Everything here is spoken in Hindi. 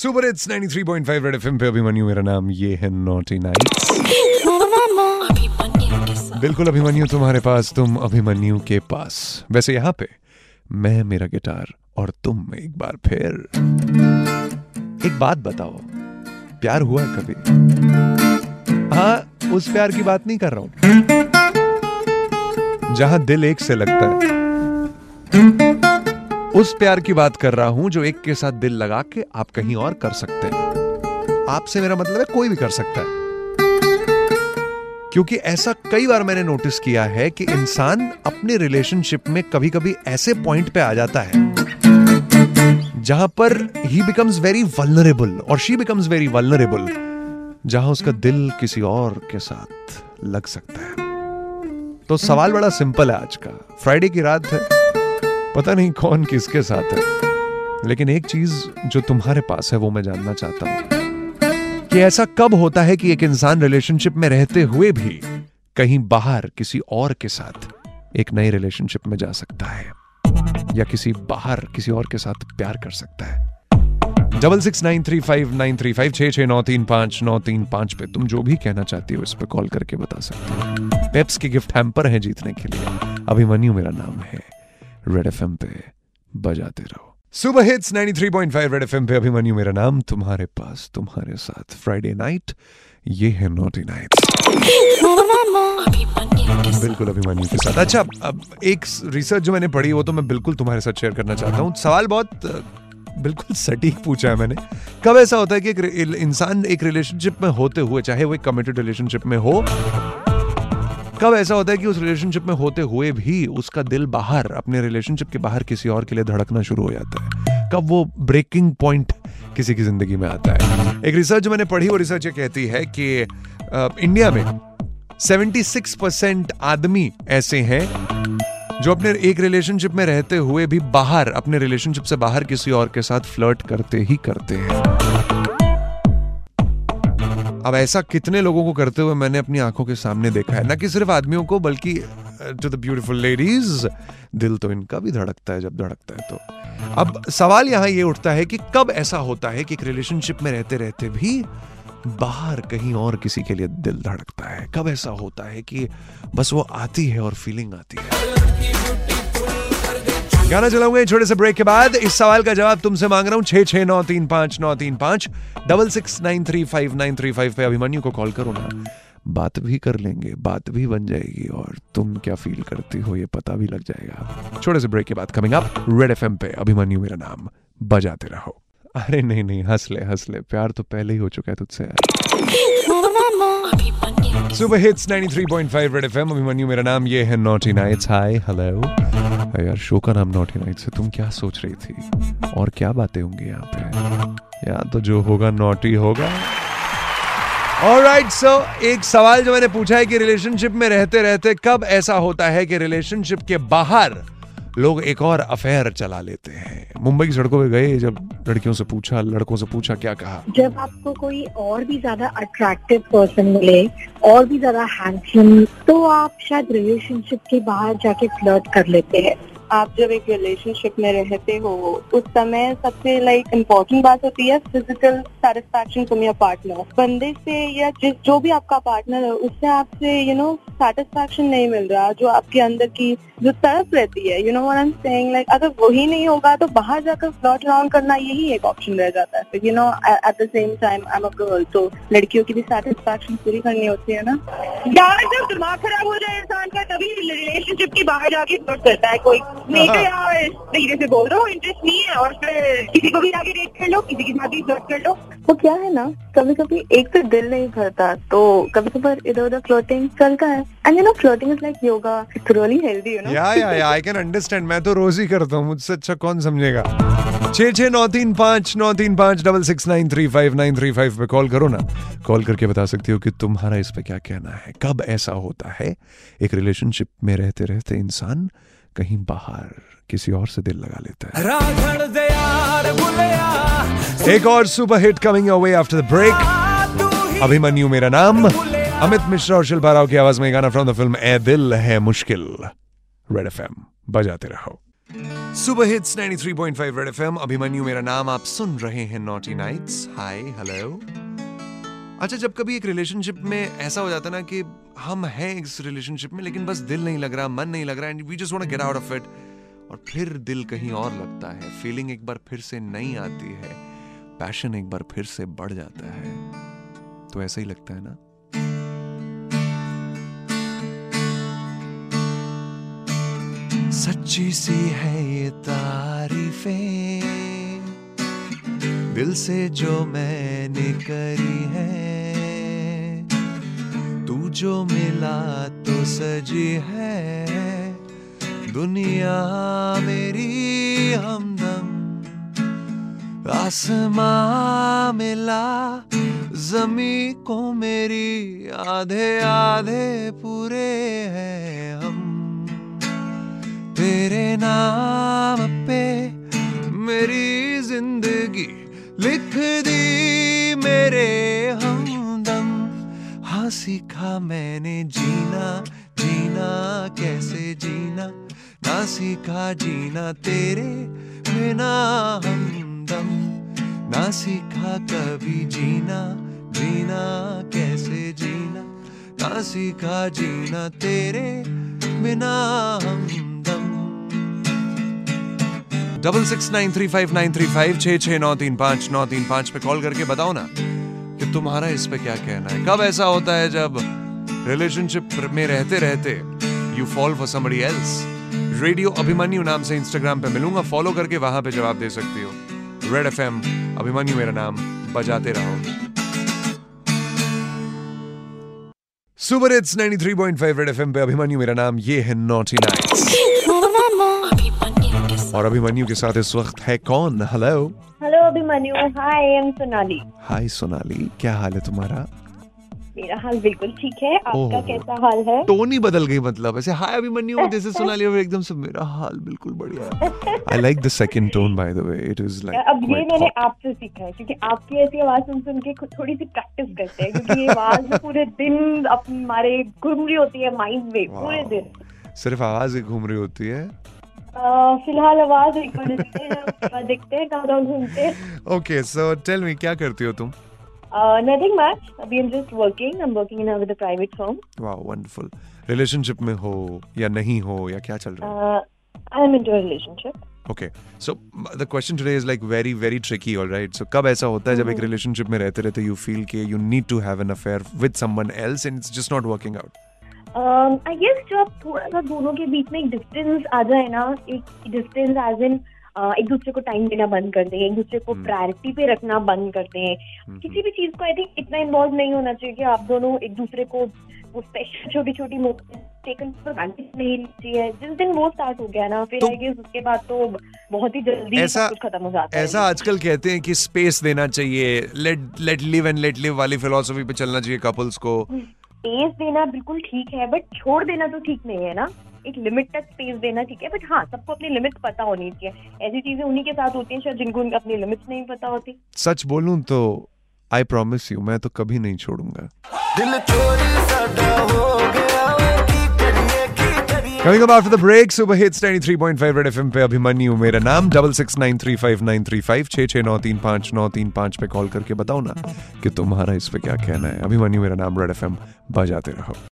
सुपर इट्स 93.5 रेड एफएम पे अभिमन्यु मेरा नाम ये है नॉटी नाइट्स बिल्कुल अभिमन्यु तुम्हारे पास, तुम अभिमन्यु के पास। वैसे यहाँ पे मैं, मेरा गिटार और तुम एक बार फिर। एक बात बताओ, प्यार हुआ है कभी? हाँ उस प्यार की बात नहीं कर रहा हूँ। जहाँ दिल एक से लगता है। उस प्यार की बात कर रहा हूँ जो एक के साथ दिल लगा के आप कहीं और कर सकते हैं। आपसे मेरा मतलब है कोई भी कर सकता है। क्योंकि ऐसा कई बार मैंने नोटिस किया है कि इंसान अपने रिलेशनशिप में कभी कभी ऐसे पॉइंट पे आ जाता है, जहाँ पर ही बिकम्स वेरी वल्नरेबल और शी बिकम्स वेरी वल्नरेबल जहाँ उसका दिल किसी और के साथ लग सकता है। तो सवाल बड़ा सिंपल है आज का। फ्राइडे की रात है पता नहीं कौन किसके साथ है। लेकिन एक चीज़ जो तुम्हारे पास है, वो मैं जानना चाहता हूँ कि ऐसा कब होता है कि एक इंसान रिलेशनशिप में रहते हुए भी कहीं बाहर किसी और के साथ एक नई रिलेशनशिप में जा सकता है, या किसी बाहर किसी और के साथ प्यार कर सकता है। Double six nine three five nine three five छह छह नौ तीन पाँच नौ तीन पाँच पे तुम जो भी कहना चाहती हो इस पर कॉल करके बता सकते हो। पेप्स के गिफ्ट हैम्पर है जीतने के लिए। अभिमन्यु मेरा नाम है। रेड एफ़ पे बजाते रहो। सुबह हिट्स 93.5 रेड एफ़ पे। अभिमन्यु मेरा नाम तुम्हारे पास तुम्हारे साथ फ्राइडे नाइट ये है नोटी नाइट बिल्कुल अभिमन्यु के साथ। अच्छा अब एक रिसर्च जो मैंने पढ़ी वो तो मैं बिल्कुल तुम्हारे साथ शेयर करना चाहता हूँ। सवाल बहुत बिल्कुल सटीक पूछा है मैंने। कब ऐसा होता है कि एक इंसान एक रिलेशनशिप में होते हुए चाहे वो एक कमिटेड रिलेशनशिप में हो कब ऐसा होता है कि उस रिलेशनशिप में होते हुए भी उसका दिल बाहर अपने रिलेशनशिप के बाहर किसी और के लिए धड़कना शुरू हो जाता है? कब वो ब्रेकिंग पॉइंट किसी की ज़िंदगी में आता है? एक रिसर्च मैंने पढ़ी वो रिसर्च ये कहती है कि आ, इंडिया में 76 परसेंट आदमी ऐसे हैं जो अपने एक रिलेशनशिप में रहते हुए भी बाहर अपने रिलेशनशिप से बाहर किसी और के साथ फ्लर्ट करते ही करते हैं। अब ऐसा कितने लोगों को करते हुए मैंने अपनी आँखों के सामने देखा है? ना कि सिर्फ़ आदमियों को, बल्कि टू द ब्यूटीफुल लेडीज़ दिल तो इनका भी धड़कता है जब धड़कता है तो। अब सवाल यहाँ ये उठता है कि कब ऐसा होता है कि एक रिलेशनशिप में रहते रहते भी बाहर कहीं और किसी के लिए दिल धड़कता है? कब ऐसा होता है कि बस वो आती है और फीलिंग आती है? गाना चलाऊँगा छोटे से ब्रेक के बाद इस सवाल का जवाब तुमसे मांग रहा हूँ छह छह नौ तीन पाँच नौ तीन पाँच double six nine three five nine three five पे अभिमन्यु को कॉल करो ना। बात भी कर लेंगे बात भी बन जाएगी और तुम क्या फील करती हो ये पता भी लग जाएगा। छोटे से ब्रेक के बाद कमिंग अप रेड एफ़ पे अभिमन्यु मेरा नाम बजाते रहो। अरे नहीं नहीं हंस ले हंस ले प्यार तो पहले ही हो चुका है तुझसे। सुबह हिट्स 93.5 रेड एफएम अभिमन्यु मेरा नाम ये है नॉटी नाइट्स हाय हेलो यार शो का नाम नॉटी नाइट से तुम क्या सोच रही थी? और क्या बातें होंगी यहाँ पे? यार तो जो होगा नॉटी होगा। राइट सो एक सवाल जो मैंने पूछा है कि रिलेशनशिप में रहते रहते कब ऐसा होता है कि रिलेशनशिप के बाहर लोग एक और अफेयर चला लेते हैं। मुंबई की सड़कों पे गए जब लड़कियों से पूछा, लड़कों से पूछा, क्या कहा? जब आपको कोई और भी ज़्यादा अट्रैक्टिव पर्सन मिले, और भी ज़्यादा हैंडसम तो आप शायद रिलेशनशिप के बाहर जाके फ्लर्ट कर लेते हैं। आप जब एक रिलेशनशिप में रहते हो, उस समय सबसे लाइक इम्पोर्टेंट बात होती है physical satisfaction from your partner बंदे से या जिस जो भी आपका पार्टनर है उससे आपसे यू नो सेटिस्फेक्शन नहीं मिल रहा जो आपके अंदर की जो तरफ़ रहती है you know one am saying like अगर वही नहीं होगा तो बाहर जाकर फ्लॉट राउंड करना यही एक ऑप्शन रह जाता है। You know at the same time I am a girl तो लड़कियों की भी सेटिस्फेक्शन पूरी करनी होती है ना? यार जब दिमाग खराब हो जाए इंसान का तभी रिलेशनशिप की बाहर जाके फ्लर्ट करता है कोई। नहीं तो यार इस तरीके से बोल रहा हूँ इंटरेस्ट नहीं है और फिर किसी को भी आगे डेट कर लो किसी के साथ भी कर लो। वो क्या है ना कभी कभी एक तो दिल नहीं भरता तो कभी कभार इधर उधर फ्लोटिंग चलता है। And you know floating is like yoga it's really healthy you know yeah yeah yeah I can understand मैं तो रोज ही करता हूँ मुझसे अच्छा कौन समझेगा? छः छः नौ तीन पाँच नौ तीन पाँच double six nine three five nine three five पे कॉल करो ना। कॉल करके बता सकती हो कि तुम्हारा इस पे क्या कहना है कब ऐसा होता है? एक रिलेशनशिप में रहते रहते इंसान कहीं बाहर किसी और से दिल लगा लेता है। एक और super hit coming away after the break Abhimanyu मेरा नाम। अमित मिश्रा और शिल्पा राव की आवाज़ में गाना फ्रॉम द फ़िल्म ए दिल है मुश्किल। रेड एफएम बजाते रहो। Super hits 93.5 Red FM Abhimanyu मेरा नाम, आप सुन रहे हैं नॉटी नाइट्स हाय हेलो अच्छा जब कभी एक रिलेशनशिप में ऐसा हो जाता ना कि हम हैं इस रिलेशनशिप में, लेकिन बस दिल नहीं लग रहा, मन नहीं लग रहा and we just want to get out of it और फिर दिल कहीं और लगता है। फीलिंग एक बार फिर से नहीं आती है। पैशन एक बार फिर से बढ़ जाता है। तो ऐसा ही लगता है ना? सच्ची सी है ये तारीफें, दिल से जो मैंने करी है। तू जो मिला तो सजी है, दुनिया मेरी हमदम आसमां मिला जमी को मेरी आधे आधे पूरे हैं हम। तेरे नाम पे मेरी ज़िंदगी लिख दी मेरे हमदम। हाँ सीखा मैंने जीना जीना कैसे जीना? ना सीखा जीना तेरे बिना हमदम ना सीखा कभी जीना जीना कैसे जीना? ना सीखा जीना तेरे बिना हमदम double six nine three five nine three five छः छः नौ, तीन, पाँच, नौ, तीन, पाँच पे कॉल करके बताओ ना कि तुम्हारा इस पे क्या कहना है। कब ऐसा होता है जब रिलेशनशिप में रहते रहते you fall for somebody else radio Abhimanyu नाम से इंस्टाग्राम पे मिलूँगा फॉलो करके वहाँ पे जवाब दे सकती हो। रेड एफ़ एम अभिमन्यु मेरा नाम बजाते रहो। सुपर इट्स 93.5 रेड एफएम पे अभिमन्यु मेरा नाम ये है नॉटी नाइट्स और अभिमन्यु के साथ इस वक्त है कौन? Hello hello Abhimanyu hi I am Sonali hi Sonali क्या हाल है तुम्हारा? मेरा हाल बिल्कुल ठीक है। आपका ओहो। कैसा हाल है? टोन ही बदल गई मतलब। ऐसे hi Abhimanyu this is Sonali और एकदम से मेरा हाल बिल्कुल बढ़िया I like the second tone by the way it is like अब ये मैंने आपसे सीखा है क्योंकि आपकी ऐसी आवाज़ सुन सुन के थोड़ी सी प्रैक्टिस करते हैं क्योंकि ये आवाज़ पूरे दिन हमारे घूम रही होती है माइंड में पूरे दिन। सिर्फ़ आवाज़ ही घूम रही होती है? फ़िलहाल आवाज़ एक बार देखते हैं हैं घूमते ओके सो टेल मी क्या करती हो तुम? नथिंग मच अभी I am just working I am working in with a private firm wow wonderful relationship में हो या नहीं हो या क्या चल रहा है? I am into a relationship okay so the question today is like very very tricky alright so कब ऐसा होता है जब एक रिलेशनशिप में रहते रहते यू फील कि you need to have an affair with someone else and it's just not working out I guess जब थोड़ा सा दोनों के बीच में एक डिस्टेंस आ जाए ना एक डिस्टेंस एज इन एक दूसरे को टाइम देना बंद कर दें एक दूसरे को हम्म। प्रायोरिटी पे रखना बंद कर दें। किसी भी चीज़ को आई थिंक इतना इन्वॉल्व नहीं होना चाहिए कि आप दोनों एक दूसरे को वो स्पेशल छोटी छोटी टेकन फॉर ग्रांटेड नहीं चाहिए। जिस दिन वो स्टार्ट हो गया ना फिर तो- आई गेस उसके बाद तो बहुत ही जल्दी ऐसा- खत्म हो जाता है। ऐसा आजकल कहते हैं कि स्पेस देना चाहिए। Let let live and let live वाली फिलोसफी पे चलना चाहिए कपल्स को। स्पेस देना बिल्कुल ठीक है बट छोड़ देना तो ठीक नहीं है ना। एक लिमिट तक स्पेस देना ठीक है बट हाँ सबको अपनी लिमिट पता होनी चाहिए। ऐसी चीज़ें उन्हीं के साथ होती हैं शायद जिनको अपनी लिमिट्स नहीं पता होती। सच बोलूँ तो आई प्रॉमिस यू मैं तो कभी नहीं छोड़ूँगा। दिल चोरी साडा हो गया वे की करिए की करिए Coming up after the break, Super Hits 93.5 Red FM पे अभिमन्यु मेरा नाम double six nine three five nine three five छः छः नौ तीन पाँच नौ तीन पाँच पे कॉल करके बताओ ना कि तुम्हारा इस पे क्या कहना है। अभिमन्यु मेरा नाम रेड एफ़ एम बजाते रहो।